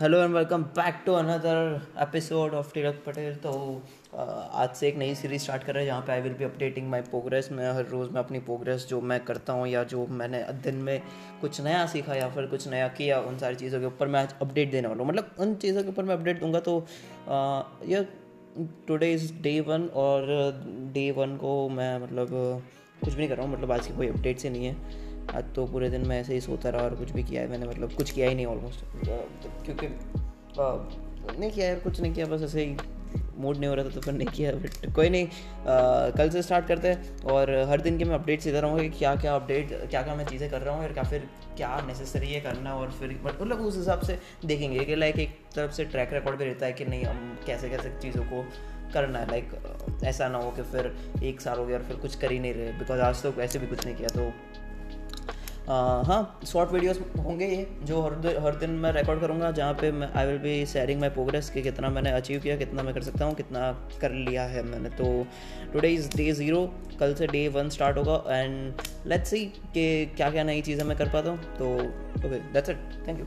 Hello and welcome back to another episode of Tilak Patel तो आज से एक नई सीरीज़ स्टार्ट कर रहे हैं जहाँ पे I will be updating my progress मैं हर रोज़ मैं अपनी प्रोग्रेस जो मैं करता हूँ या जो मैंने दिन में कुछ नया सीखा या फिर कुछ नया किया, उन सारी चीज़ों के ऊपर मैं आज अपडेट देने वाला हूँ। मतलब उन चीज़ों के ऊपर मैं अपडेट दूँगा तो ये टुडे इज़ डे वन और डे वन को मैं मतलब कुछ भी नहीं कर रहा हूँ मतलब आज की कोई अपडेट से नहीं है। आज तो पूरे दिन मैं ऐसे ही सोता रहा और कुछ भी किया है मैंने मतलब कुछ किया ही नहीं ऑलमोस्ट क्योंकि नहीं किया यार कुछ नहीं किया बस ऐसे ही मूड नहीं हो रहा था तो फिर नहीं किया बट कोई नहीं आ, कल से स्टार्ट करते हैं और हर दिन के मैं अपडेट्स देता रहूँगा कि क्या क्या अपडेट क्या क्या मैं चीज़ें कर रहा हूँ और क्या फिर क्या नेसेसरी है करना और फिर मतलब उस हिसाब से देखेंगे कि लाइक एक तरफ़ से ट्रैक रिकॉर्ड भी रहता है कि नहीं हम कैसे कैसे चीज़ों को करना है लाइक ऐसा ना हो कि फिर एक साल हो गया और फिर कुछ कर ही नहीं रहे बिकॉज़ आज तो वैसे भी कुछ नहीं किया तो हाँ शॉर्ट वीडियोस होंगे ये, जो हर हर दिन मैं रिकॉर्ड करूँगा, जहाँ पे मैं I will be sharing my progress कि कितना मैंने अचीव किया, कितना मैं कर सकता हूँ, कितना कर लिया है मैंने तो टुडे इज़ डे ज़ीरो कल से डे वन स्टार्ट होगा एंड लेट्स सी कि क्या क्या नई चीज़ें मैं कर पाता हूँ तो okay that's it thank you